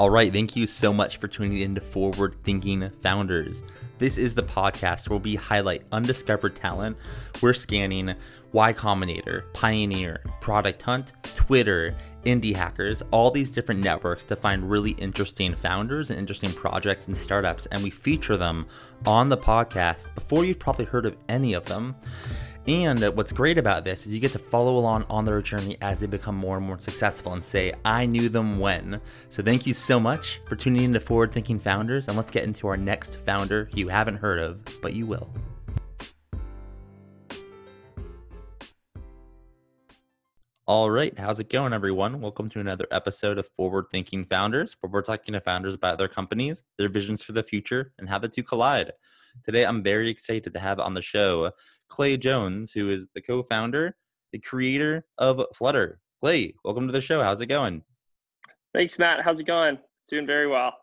All right, thank you so much for tuning in to Forward Thinking Founders. This is the podcast where we highlight undiscovered talent. We're scanning Y Combinator, Pioneer, Product Hunt, Twitter, Indie Hackers, all these different networks to find really interesting founders and interesting projects and startups, and we feature them on the podcast before you've probably heard of any of them. And what's great about this is you get to follow along on their journey as they become more and more successful and say, I knew them when. So thank you so much for tuning in to Forward Thinking Founders. And let's get into our next founder you haven't heard of, but you will. All right, how's it going, everyone? Welcome to another episode of Forward Thinking Founders, where we're talking to founders about their companies, their visions for the future, and how the two collide. Today, I'm very excited to have on the show Clay Jones, who is the co founder, the creator of Flutter. Clay, welcome to the show. How's it going? Thanks, Matt. How's it going? Doing very well.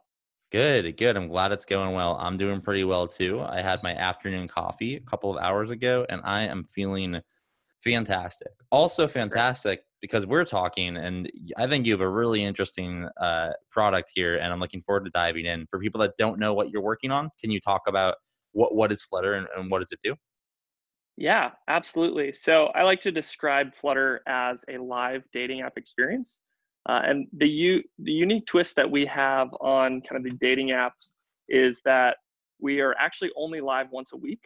Good, good. I'm glad it's going well. I'm doing pretty well too. I had my afternoon coffee a couple of hours ago and I am feeling fantastic. Also, fantastic because we're talking, and I think you have a really interesting uh, product here, and I'm looking forward to diving in. For people that don't know what you're working on, can you talk about what what is Flutter and, and what does it do? Yeah, absolutely. So I like to describe Flutter as a live dating app experience. Uh, and the u- the unique twist that we have on kind of the dating apps is that we are actually only live once a week.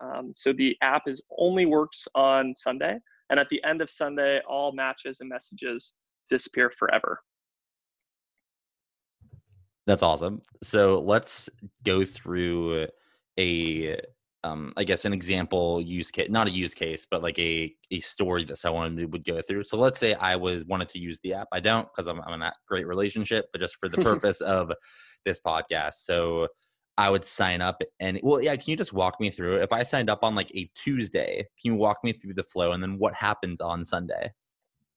Um, so the app is only works on Sunday, and at the end of Sunday, all matches and messages disappear forever. That's awesome. So let's go through a um i guess an example use case not a use case but like a a story that someone would go through. So let's say i was wanted to use the app. I don't because I'm, I'm in a great relationship but just for the purpose of this podcast. So i would sign up and well yeah can you just walk me through if i signed up on like a tuesday can you walk me through the flow and then what happens on sunday?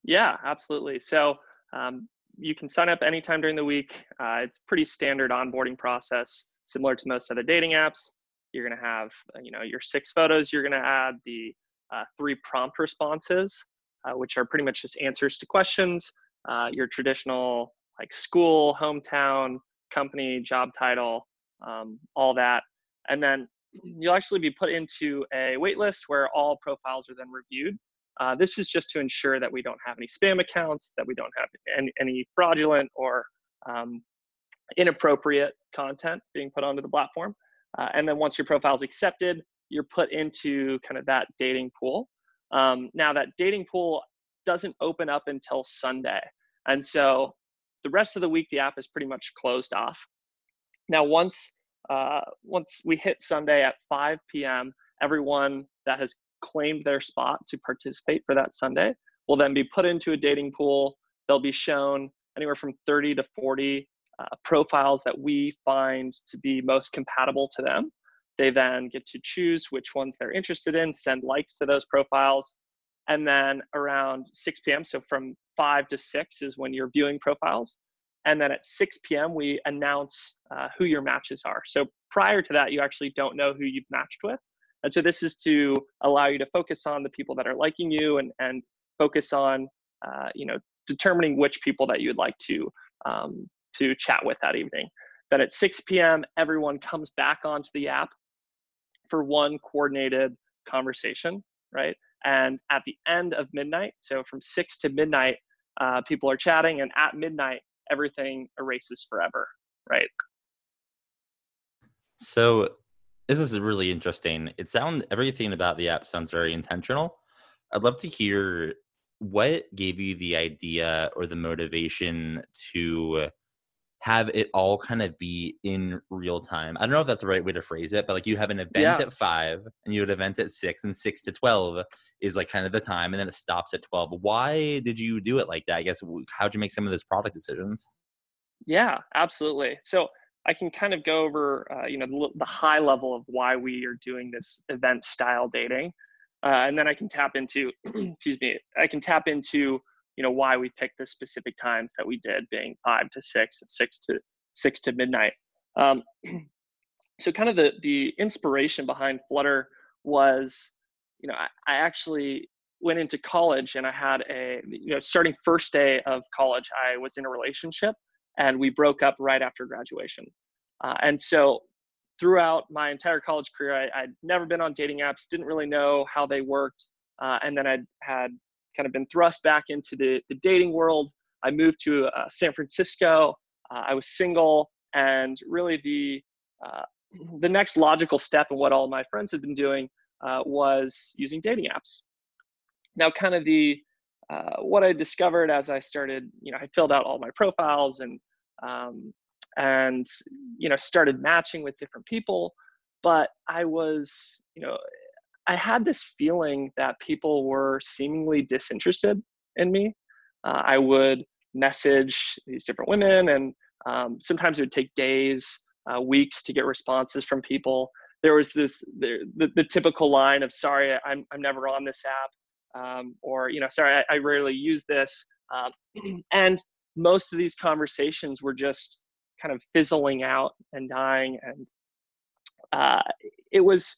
Yeah absolutely. So um, you can sign up anytime during the week. Uh, it's pretty standard onboarding process similar to most other dating apps you're going to have, uh, you know, your six photos. You're going to add the uh, three prompt responses, uh, which are pretty much just answers to questions. Uh, your traditional like school, hometown, company, job title, um, all that, and then you'll actually be put into a waitlist where all profiles are then reviewed. Uh, this is just to ensure that we don't have any spam accounts, that we don't have any, any fraudulent or um, inappropriate content being put onto the platform. Uh, and then once your profile is accepted, you're put into kind of that dating pool. Um, now, that dating pool doesn't open up until Sunday. And so the rest of the week, the app is pretty much closed off. Now, once uh, once we hit Sunday at 5 p.m., everyone that has claimed their spot to participate for that Sunday will then be put into a dating pool. They'll be shown anywhere from 30 to 40 uh, profiles that we find to be most compatible to them. They then get to choose which ones they're interested in, send likes to those profiles. And then around 6 p.m., so from 5 to 6 is when you're viewing profiles. And then at 6 p.m., we announce uh, who your matches are. So prior to that, you actually don't know who you've matched with. And so this is to allow you to focus on the people that are liking you and, and focus on, uh, you know, determining which people that you'd like to um, to chat with that evening. Then at 6 p.m., everyone comes back onto the app for one coordinated conversation, right? And at the end of midnight, so from 6 to midnight, uh, people are chatting, and at midnight, everything erases forever, right? So this is really interesting. It sounds everything about the app sounds very intentional. I'd love to hear what gave you the idea or the motivation to have it all kind of be in real time. I don't know if that's the right way to phrase it, but like you have an event yeah. at five and you have an event at six, and six to 12 is like kind of the time, and then it stops at 12. Why did you do it like that? I guess, how'd you make some of those product decisions? Yeah, absolutely. So I can kind of go over, uh, you know, the, the, high level of why we are doing this event style dating. Uh, and then I can tap into, excuse me, I can tap into you know why we picked the specific times that we did being five to six and six to six to midnight um, so kind of the the inspiration behind flutter was you know I, I actually went into college and i had a you know starting first day of college i was in a relationship and we broke up right after graduation. Uh, and so throughout my entire college career, I, would never been on dating apps, didn't really know how they worked. Uh, and then I had kind of been thrust back into the, the dating world. I moved to uh, San Francisco. Uh, I was single, and really the uh, the next logical step in what all my friends had been doing uh, was using dating apps. Now, kind of the uh, what I discovered as I started, you know, I filled out all my profiles and um, and you know started matching with different people, but I was, you know, I had this feeling that people were seemingly disinterested in me. Uh, I would message these different women, and um, sometimes it would take days, uh, weeks to get responses from people. There was this the, the, the typical line of "Sorry, I'm I'm never on this app," um, or you know, "Sorry, I, I rarely use this," um, and most of these conversations were just kind of fizzling out and dying, and uh, it was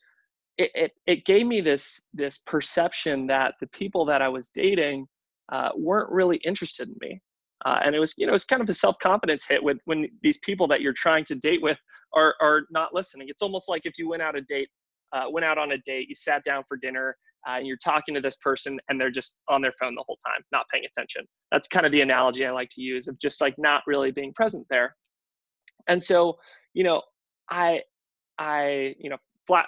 it, it, it gave me this this perception that the people that I was dating uh, weren't really interested in me. Uh, and it was, you know, it's kind of a self-confidence hit with when these people that you're trying to date with are are not listening. It's almost like if you went out a date, uh, went out on a date, you sat down for dinner, uh, and you're talking to this person, and they're just on their phone the whole time, not paying attention. That's kind of the analogy I like to use of just like not really being present there. And so, you know, I, I, you know, flat,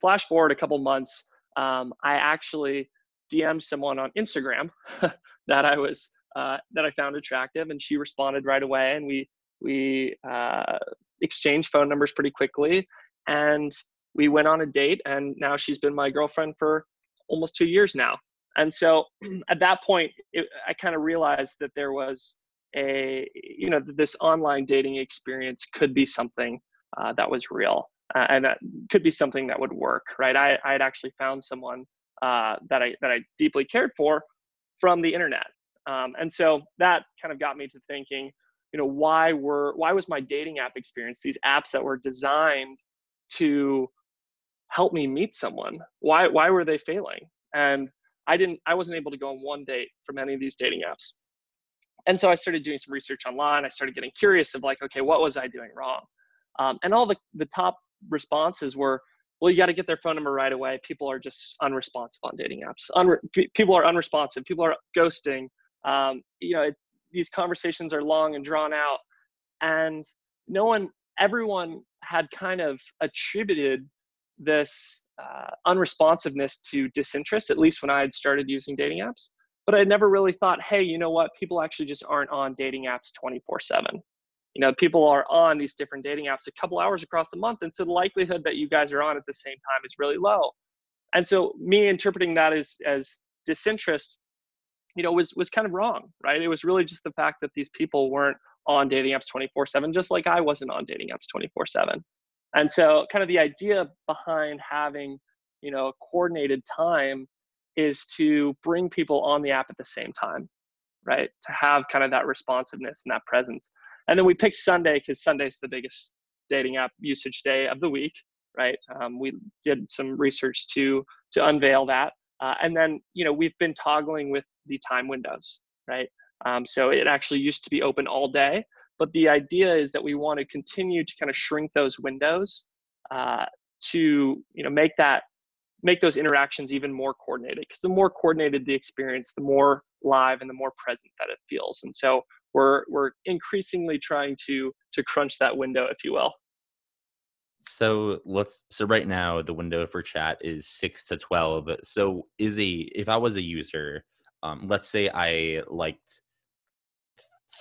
flash forward a couple months, um, I actually DM'd someone on Instagram that I was uh, that I found attractive, and she responded right away, and we we uh, exchanged phone numbers pretty quickly, and we went on a date, and now she's been my girlfriend for almost two years now. And so at that point, it, I kind of realized that there was a you know this online dating experience could be something uh, that was real uh, and that could be something that would work right? I, I had actually found someone uh, that i that i deeply cared for from the internet. Um, and so that kind of got me to thinking you know why were why was my dating app experience these apps that were designed to help me meet someone why why were they failing? And i didn't i wasn't able to go on one date from any of these dating apps. And so i started doing some research online. I started getting curious of like okay what was i doing wrong? Um, and all the, the top responses were, well, you got to get their phone number right away. People are just unresponsive on dating apps. Unre- people are unresponsive. People are ghosting. Um, you know, it, these conversations are long and drawn out, and no one, everyone had kind of attributed this uh, unresponsiveness to disinterest. At least when I had started using dating apps, but I never really thought, hey, you know what? People actually just aren't on dating apps 24 seven you know people are on these different dating apps a couple hours across the month and so the likelihood that you guys are on at the same time is really low. And so me interpreting that as as disinterest you know was was kind of wrong right? It was really just the fact that these people weren't on dating apps 24 7 just like i wasn't on dating apps 24 7 and so kind of the idea behind having you know a coordinated time is to bring people on the app at the same time right? To have kind of that responsiveness and that presence and then we picked Sunday because Sunday's the biggest dating app usage day of the week, right? Um, we did some research to to unveil that, uh, and then you know we've been toggling with the time windows, right? Um, so it actually used to be open all day, but the idea is that we want to continue to kind of shrink those windows uh, to you know make that make those interactions even more coordinated because the more coordinated the experience the more live and the more present that it feels and so we're we're increasingly trying to to crunch that window if you will. So let's so right now the window for chat is 6 to 12 so is a if i was a user um let's say i liked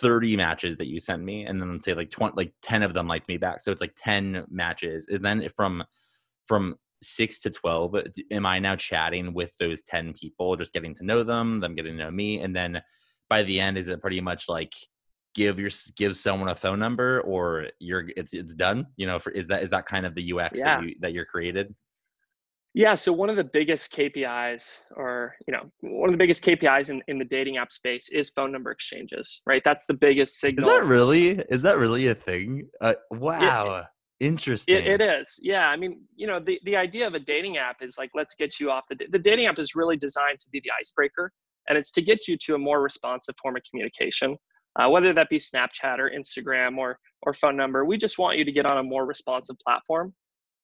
30 matches that you sent me and then let's say like 20 like 10 of them liked me back so it's like 10 matches and then from from 6 to 12 am i now chatting with those 10 people just getting to know them them getting to know me and then by the end is it pretty much like give your give someone a phone number or you're it's it's done? You know for is that is that kind of the ux yeah. that, you, that you're created? Yeah so one of the biggest kpis or you know one of the biggest kpis in, in the dating app space is phone number exchanges right? That's the biggest signal is that really is that really a thing? Uh, wow. it, interesting it, it is. Yeah i mean you know the, the idea of a dating app is like let's get you off the the dating app is really designed to be the icebreaker and it's to get you to a more responsive form of communication. uh, whether that be Snapchat or Instagram or or phone number. We just want you to get on a more responsive platform.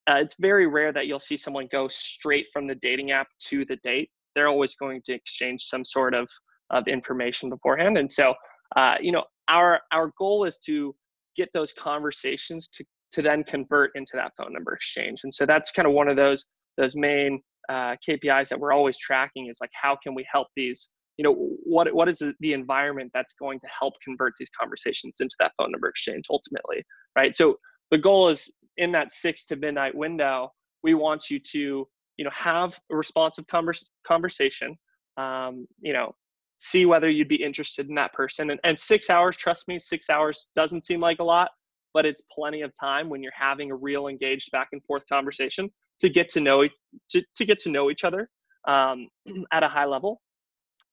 Uh, it's very rare that you'll see someone go straight from the dating app to the date. They're always going to exchange some sort of of information beforehand, and so uh, you know our our goal is to get those conversations to to then convert into that phone number exchange. And so that's kind of one of those those main uh, KPIs that we're always tracking is like how can we help these you know what what is the environment that's going to help convert these conversations into that phone number exchange ultimately right? So the goal is in that six to midnight window we want you to you know have a responsive converse, conversation um, you know see whether you'd be interested in that person. And, and six hours trust me six hours doesn't seem like a lot but it's plenty of time when you're having a real engaged back and forth conversation to get to know to, to get to know each other um, at a high level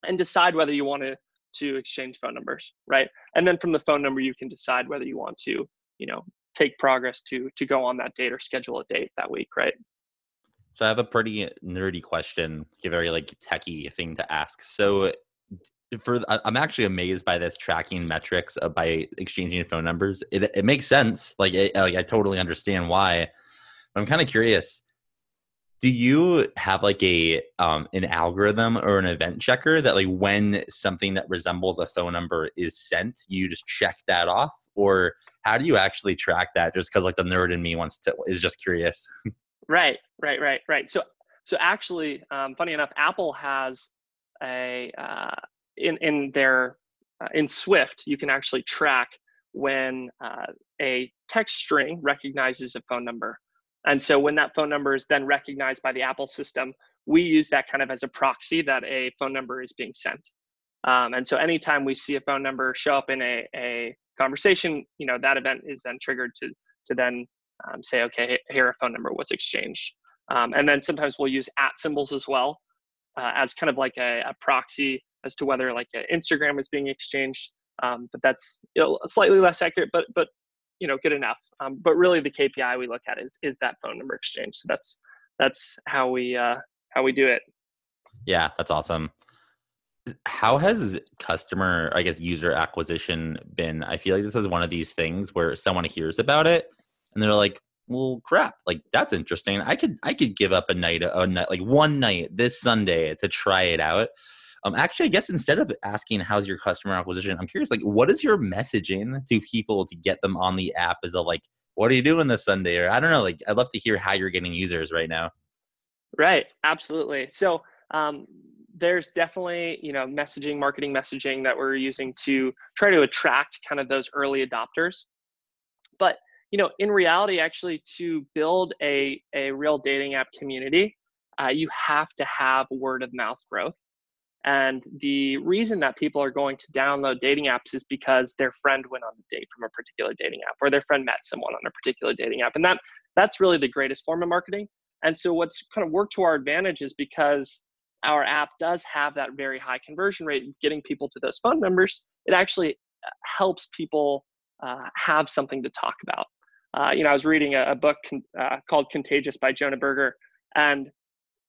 and decide whether you want to to exchange phone numbers right and then from the phone number you can decide whether you want to you know take progress to to go on that date or schedule a date that week right so i have a pretty nerdy question a very like techie thing to ask so for I'm actually amazed by this tracking metrics by exchanging phone numbers. It it makes sense. Like, it, like I totally understand why. But I'm kind of curious. Do you have like a um, an algorithm or an event checker that like when something that resembles a phone number is sent, you just check that off, or how do you actually track that? Just because like the nerd in me wants to is just curious. right, right, right, right. So so actually, um, funny enough, Apple has a uh, in in their uh, in Swift, you can actually track when uh, a text string recognizes a phone number. And so when that phone number is then recognized by the Apple system, we use that kind of as a proxy that a phone number is being sent. Um, and so anytime we see a phone number show up in a, a conversation, you know, that event is then triggered to, to then um, say, okay, here a phone number was exchanged. Um, and then sometimes we'll use at symbols as well uh, as kind of like a, a proxy as to whether like Instagram is being exchanged. Um, but that's you know, slightly less accurate, but but you know good enough. Um, but really, the KPI we look at is is that phone number exchange. So that's that's how we uh, how we do it. Yeah, that's awesome. How has customer, I guess, user acquisition been? I feel like this is one of these things where someone hears about it and they're like, well crap like that's interesting i could i could give up a night a night like one night this sunday to try it out um, actually, I guess instead of asking how's your customer acquisition, I'm curious, like, what is your messaging to people to get them on the app? Is it like, what are you doing this Sunday? Or I don't know, like, I'd love to hear how you're getting users right now. Right, absolutely. So um, there's definitely, you know, messaging, marketing messaging that we're using to try to attract kind of those early adopters. But you know, in reality, actually, to build a a real dating app community, uh, you have to have word of mouth growth. And the reason that people are going to download dating apps is because their friend went on a date from a particular dating app or their friend met someone on a particular dating app. And that that's really the greatest form of marketing. And so what's kind of worked to our advantage is because our app does have that very high conversion rate getting people to those phone numbers, it actually uh, helps people uh, have something to talk about. Uh, you know, I was reading a, a book con- uh, called Contagious by Jonah Berger, and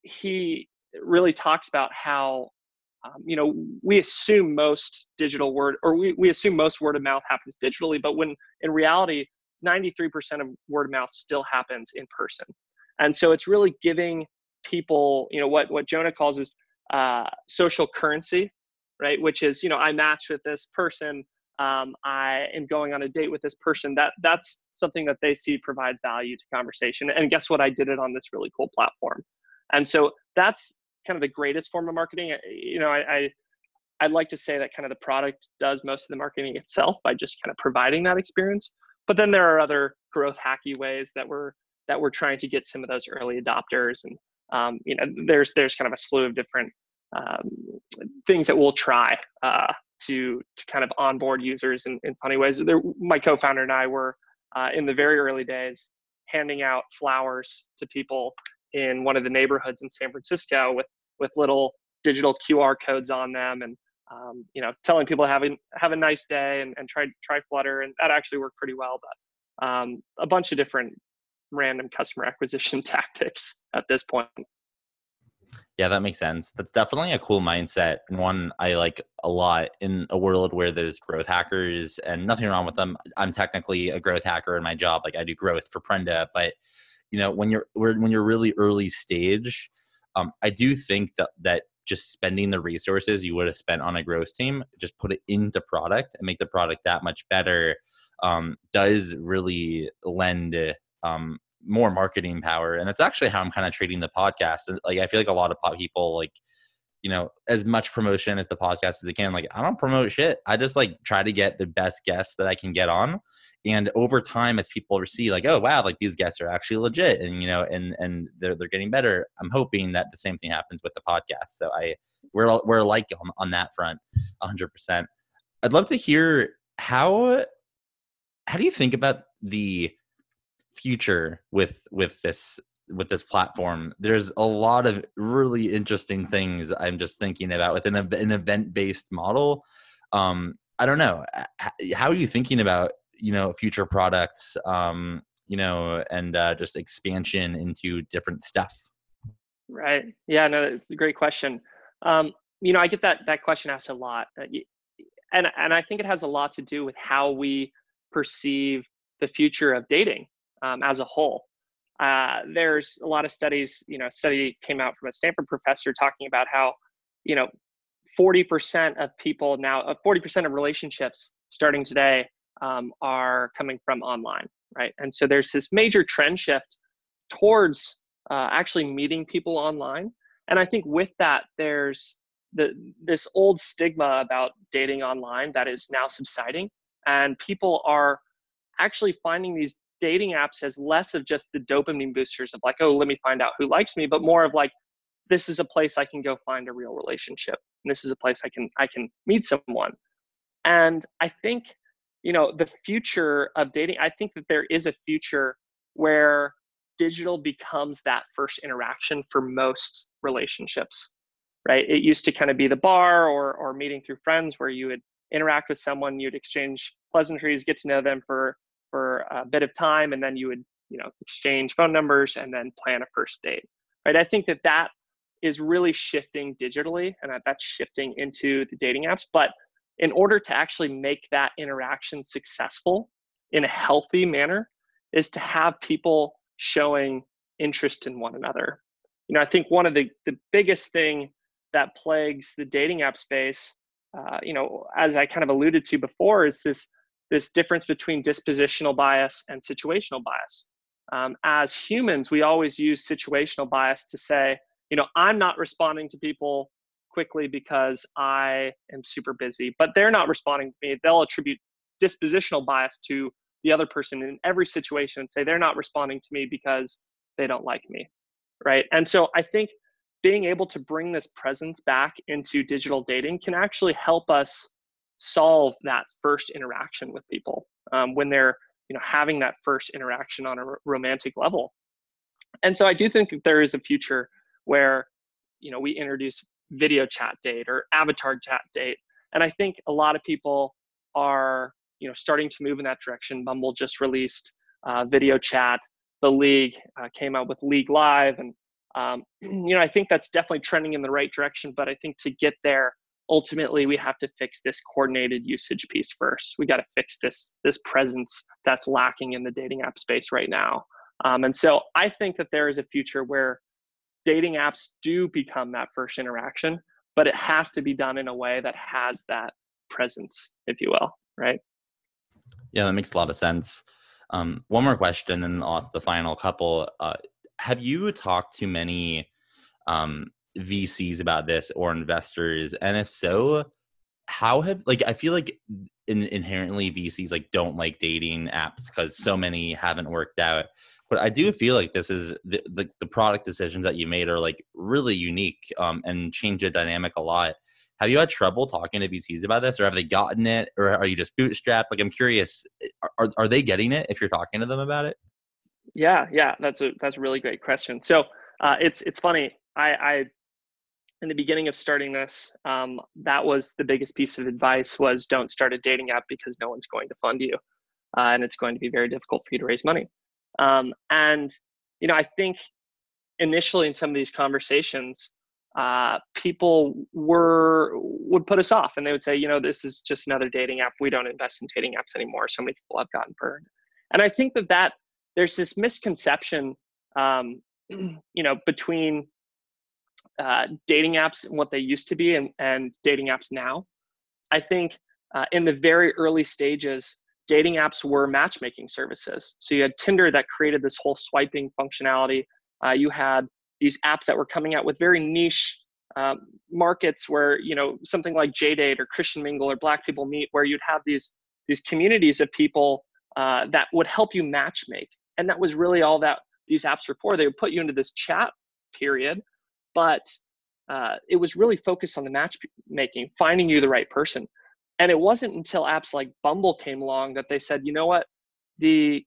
he really talks about how um, you know we assume most digital word or we, we assume most word of mouth happens digitally but when in reality 93% of word of mouth still happens in person. And so it's really giving people you know what what jonah calls is uh, social currency right? Which is you know i match with this person um, i am going on a date with this person. That that's something that they see provides value to conversation. And guess what? I did it on this really cool platform. And so that's kind of the greatest form of marketing. You know, I, I I'd like to say that kind of the product does most of the marketing itself by just kind of providing that experience. But then there are other growth hacky ways that we're that we're trying to get some of those early adopters, and um, you know, there's there's kind of a slew of different um, things that we'll try uh, to to kind of onboard users in, in funny ways. There, my co-founder and I were uh, in the very early days handing out flowers to people in one of the neighborhoods in San Francisco with with little digital QR codes on them and um, you know telling people have a, have a nice day and, and try try Flutter and that actually worked pretty well. But um, a bunch of different random customer acquisition tactics at this point. Yeah, that makes sense. That's definitely a cool mindset and one I like a lot in a world where there's growth hackers and nothing wrong with them. I'm technically a growth hacker in my job. Like I do growth for Prenda, but you know, when you're when you're really early stage, um, I do think that that just spending the resources you would have spent on a growth team, just put it into product and make the product that much better, um, does really lend um, more marketing power. And that's actually how i'm kind of treating the podcast. Like i feel like a lot of people like you know as much promotion as the podcast as they can like i don't promote shit. I just like try to get the best guests that i can get on and over time as people see like oh wow like these guests are actually legit and you know and and they're, they're getting better i'm hoping that the same thing happens with the podcast. So i we're we're alike on, on that front 100% i'd love to hear how how do you think about the future with with this with this platform? There's a lot of really interesting things i'm just thinking about with an, an event based model. Um i don't know how are you thinking about you know future products um you know and uh, just expansion into different stuff. Right. Yeah no it's a great question. Um you know i get that that question asked a lot uh, and and i think it has a lot to do with how we perceive the future of dating um, as a whole. Uh, there's a lot of studies, you know, a study came out from a Stanford professor talking about how, you know, 40% of people now, uh, 40% of relationships starting today um, are coming from online, right? And so there's this major trend shift towards uh, actually meeting people online. And I think with that, there's the this old stigma about dating online that is now subsiding, and people are actually finding these dating apps as less of just the dopamine boosters of like, oh, let me find out who likes me, but more of like, this is a place I can go find a real relationship. And this is a place I can I can meet someone. And I think, you know, the future of dating, I think that there is a future where digital becomes that first interaction for most relationships. Right. It used to kind of be the bar or or meeting through friends where you would interact with someone, you'd exchange pleasantries, get to know them for for a bit of time and then you would you know exchange phone numbers and then plan a first date right i think that that is really shifting digitally and that that's shifting into the dating apps but in order to actually make that interaction successful in a healthy manner is to have people showing interest in one another you know i think one of the, the biggest thing that plagues the dating app space uh, you know as i kind of alluded to before is this this difference between dispositional bias and situational bias. Um, as humans, we always use situational bias to say, you know, I'm not responding to people quickly because I am super busy, but they're not responding to me. They'll attribute dispositional bias to the other person in every situation and say they're not responding to me because they don't like me. Right. And so I think being able to bring this presence back into digital dating can actually help us solve that first interaction with people um, when they're you know having that first interaction on a r- romantic level and so i do think that there is a future where you know we introduce video chat date or avatar chat date. And i think a lot of people are you know starting to move in that direction. Bumble just released uh, video chat. The league uh, came out with league live and um, you know i think that's definitely trending in the right direction but i think to get there ultimately we have to fix this coordinated usage piece first. We got to fix this this presence that's lacking in the dating app space right now. Um, and so i think that there is a future where dating apps do become that first interaction but it has to be done in a way that has that presence if you will right? Yeah that makes a lot of sense. Um, one more question and i'll ask the final couple. Uh, have you talked to many um, VCs about this or investors? And if so, how have like I feel like in, inherently VCs like don't like dating apps because so many haven't worked out. But I do feel like this is the, the, the product decisions that you made are like really unique um, and change the dynamic a lot. Have you had trouble talking to VCs about this, or have they gotten it, or are you just bootstrapped? Like, I'm curious, are are they getting it if you're talking to them about it? Yeah, yeah, that's a that's a really great question. So uh, it's it's funny. I, I in the beginning of starting this, um, that was the biggest piece of advice was don't start a dating app because no one's going to fund you. Uh, and it's going to be very difficult for you to raise money. Um, and, you know, I think initially in some of these conversations, uh, people were would put us off and they would say you know this is just another dating app we don't invest in dating apps anymore so many people have gotten burned and i think that that there's this misconception um, you know between uh, dating apps and what they used to be and, and dating apps now. I think uh, in the very early stages dating apps were matchmaking services. So you had tinder that created this whole swiping functionality. Uh, you had these apps that were coming out with very niche um, markets where you know something like JDate or Christian Mingle or Black People Meet, where you'd have these these communities of people uh, that would help you matchmake, and that was really all that these apps were for. They would put you into this chat period, but uh, it was really focused on the matchmaking, finding you the right person. And it wasn't until apps like Bumble came along that they said, you know what, the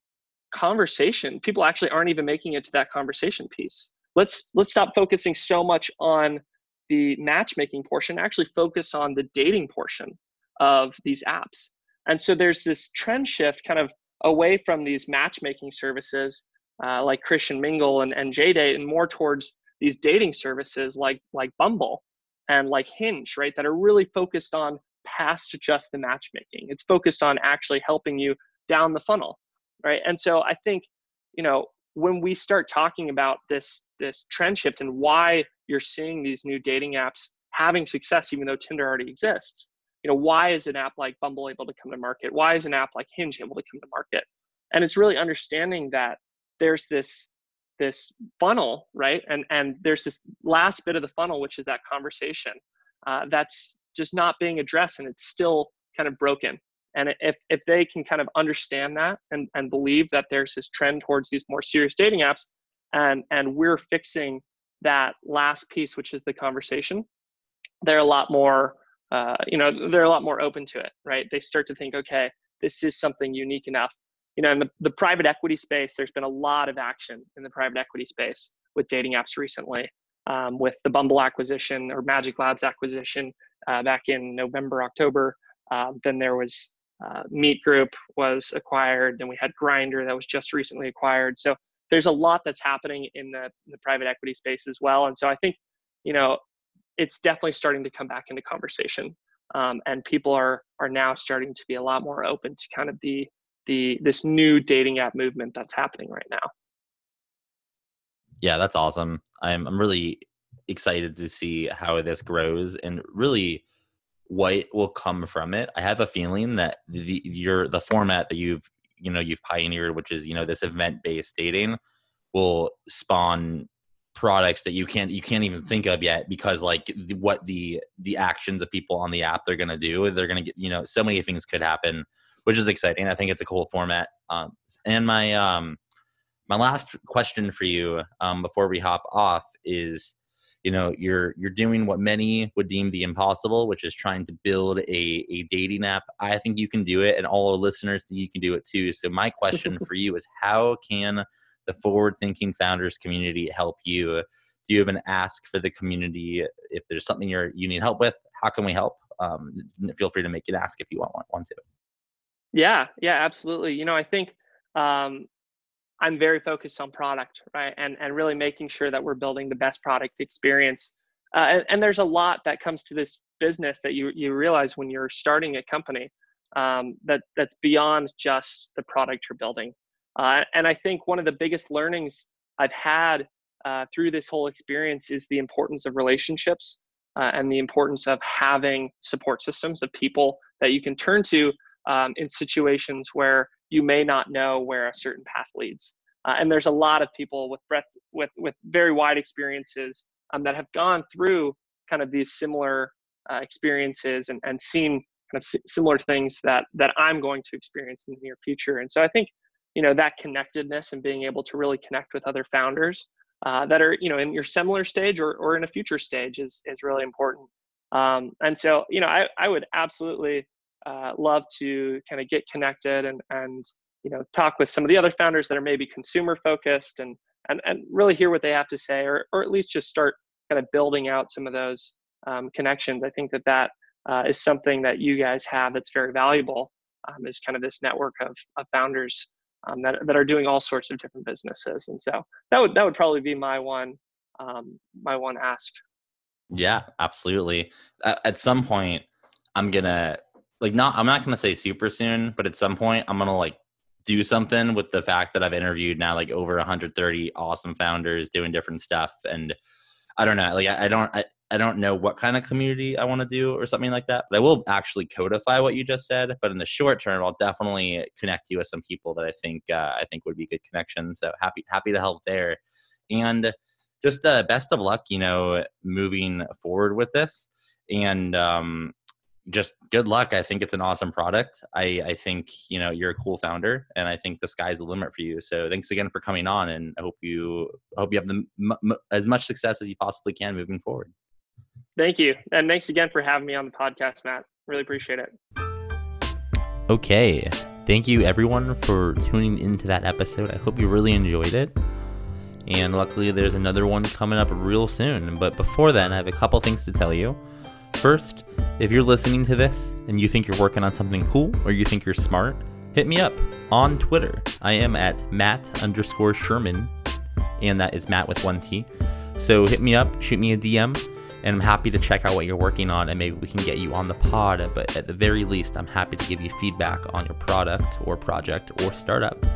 conversation, people actually aren't even making it to that conversation piece. Let's let's stop focusing so much on the matchmaking portion actually focus on the dating portion of these apps. And so there's this trend shift kind of away from these matchmaking services uh, like christian mingle and, and jdate and more towards these dating services like like bumble and like hinge right that are really focused on past just the matchmaking. It's focused on actually helping you down the funnel right? And so i think you know when we start talking about this this trend shift and why you're seeing these new dating apps having success even though tinder already exists you know why is an app like bumble able to come to market? Why is an app like hinge able to come to market? And it's really understanding that there's this this funnel right and and there's this last bit of the funnel which is that conversation uh, that's just not being addressed and it's still kind of broken and if, if they can kind of understand that and, and believe that there's this trend towards these more serious dating apps and, and we're fixing that last piece, which is the conversation, they're a lot more, uh, you know, they're a lot more open to it, right? They start to think, okay, this is something unique enough. You know, in the, the private equity space, there's been a lot of action in the private equity space with dating apps recently. Um, with the Bumble acquisition or Magic Labs acquisition uh, back in November, October. Uh, then there was uh, Meet Group was acquired, Then we had Grindr that was just recently acquired. So there's a lot that's happening in the, the private equity space as well. And so I think, you know, it's definitely starting to come back into conversation, um, and people are are now starting to be a lot more open to kind of the the this new dating app movement that's happening right now. Yeah, that's awesome. I'm I'm really excited to see how this grows and really what will come from it. I have a feeling that the your the format that you've you know you've pioneered, which is you know this event based dating, will spawn products that you can't you can't even think of yet because like what the the actions of people on the app they're gonna do they're gonna get you know so many things could happen which is exciting. I think it's a cool format. Um and my um my last question for you um before we hop off is you know you're you're doing what many would deem the impossible which is trying to build a, a dating app. I think you can do it and all our listeners think you can do it too. So my question for you is how can the forward thinking founders community help you? Do you have an ask for the community? If there's something you're you need help with how can we help? Um, feel free to make an ask if you want want to yeah yeah absolutely you know i think um, I'm very focused on product, right? And and really making sure that we're building the best product experience. Uh, and, and, there's a lot that comes to this business that you you realize when you're starting a company um, that that's beyond just the product you're building. Uh, and I think one of the biggest learnings I've had uh, through this whole experience is the importance of relationships uh, and the importance of having support systems of people that you can turn to um, in situations where you may not know where a certain path leads. Uh, and there's a lot of people with breadth, with with very wide experiences um, that have gone through kind of these similar uh, experiences and, and seen kind of similar things that that I'm going to experience in the near future. And so I think you know that connectedness and being able to really connect with other founders uh, that are you know in your similar stage or, or in a future stage is is really important. Um, and so you know I I would absolutely uh, love to kind of get connected and and you know talk with some of the other founders that are maybe consumer focused and and and really hear what they have to say or or at least just start kind of building out some of those um, connections. I think that that uh, is something that you guys have that's very valuable. Um, is kind of this network of, of founders um, that that are doing all sorts of different businesses, and so that would that would probably be my one um, my one ask Yeah, absolutely. At, at some point, I'm gonna like not. I'm not gonna say super soon, but at some point, I'm gonna like do something with the fact that I've interviewed now like over 130 awesome founders doing different stuff, and I don't know. Like I, I don't. I, I don't know what kind of community I want to do or something like that, but I will actually codify what you just said. But in the short term, I'll definitely connect you with some people that I think uh, I think would be good connections. So happy happy to help there, and just uh, best of luck, you know, moving forward with this, and um, just good luck. I think it's an awesome product. I, I think you know you're a cool founder, and I think the sky's the limit for you. So thanks again for coming on, and I hope you I hope you have the, m- m- as much success as you possibly can moving forward. Thank you. And thanks again for having me on the podcast, Matt. Really appreciate it. Okay. Thank you, everyone, for tuning into that episode. I hope you really enjoyed it. And luckily, there's another one coming up real soon. But before then, I have a couple things to tell you. First, if you're listening to this and you think you're working on something cool or you think you're smart, hit me up on Twitter. I am at Matt underscore Sherman, and that is Matt with one T. So hit me up, shoot me a DM and I'm happy to check out what you're working on and maybe we can get you on the pod. But at the very least, I'm happy to give you feedback on your product or project or startup.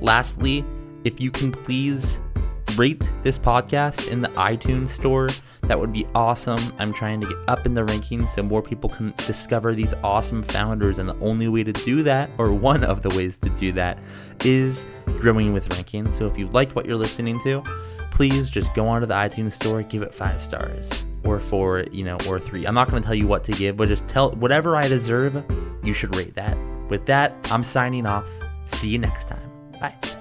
Lastly, if you can please rate this podcast in the iTunes store, that would be awesome. I'm trying to get up in the rankings so more people can discover these awesome founders. And the only way to do that, or one of the ways to do that, is growing with ranking. So if you like what you're listening to, please just go onto the iTunes store, give it five stars or four, you know, or three. I'm not going to tell you what to give, but just tell whatever I deserve, you should rate that. With that, I'm signing off. See you next time. Bye.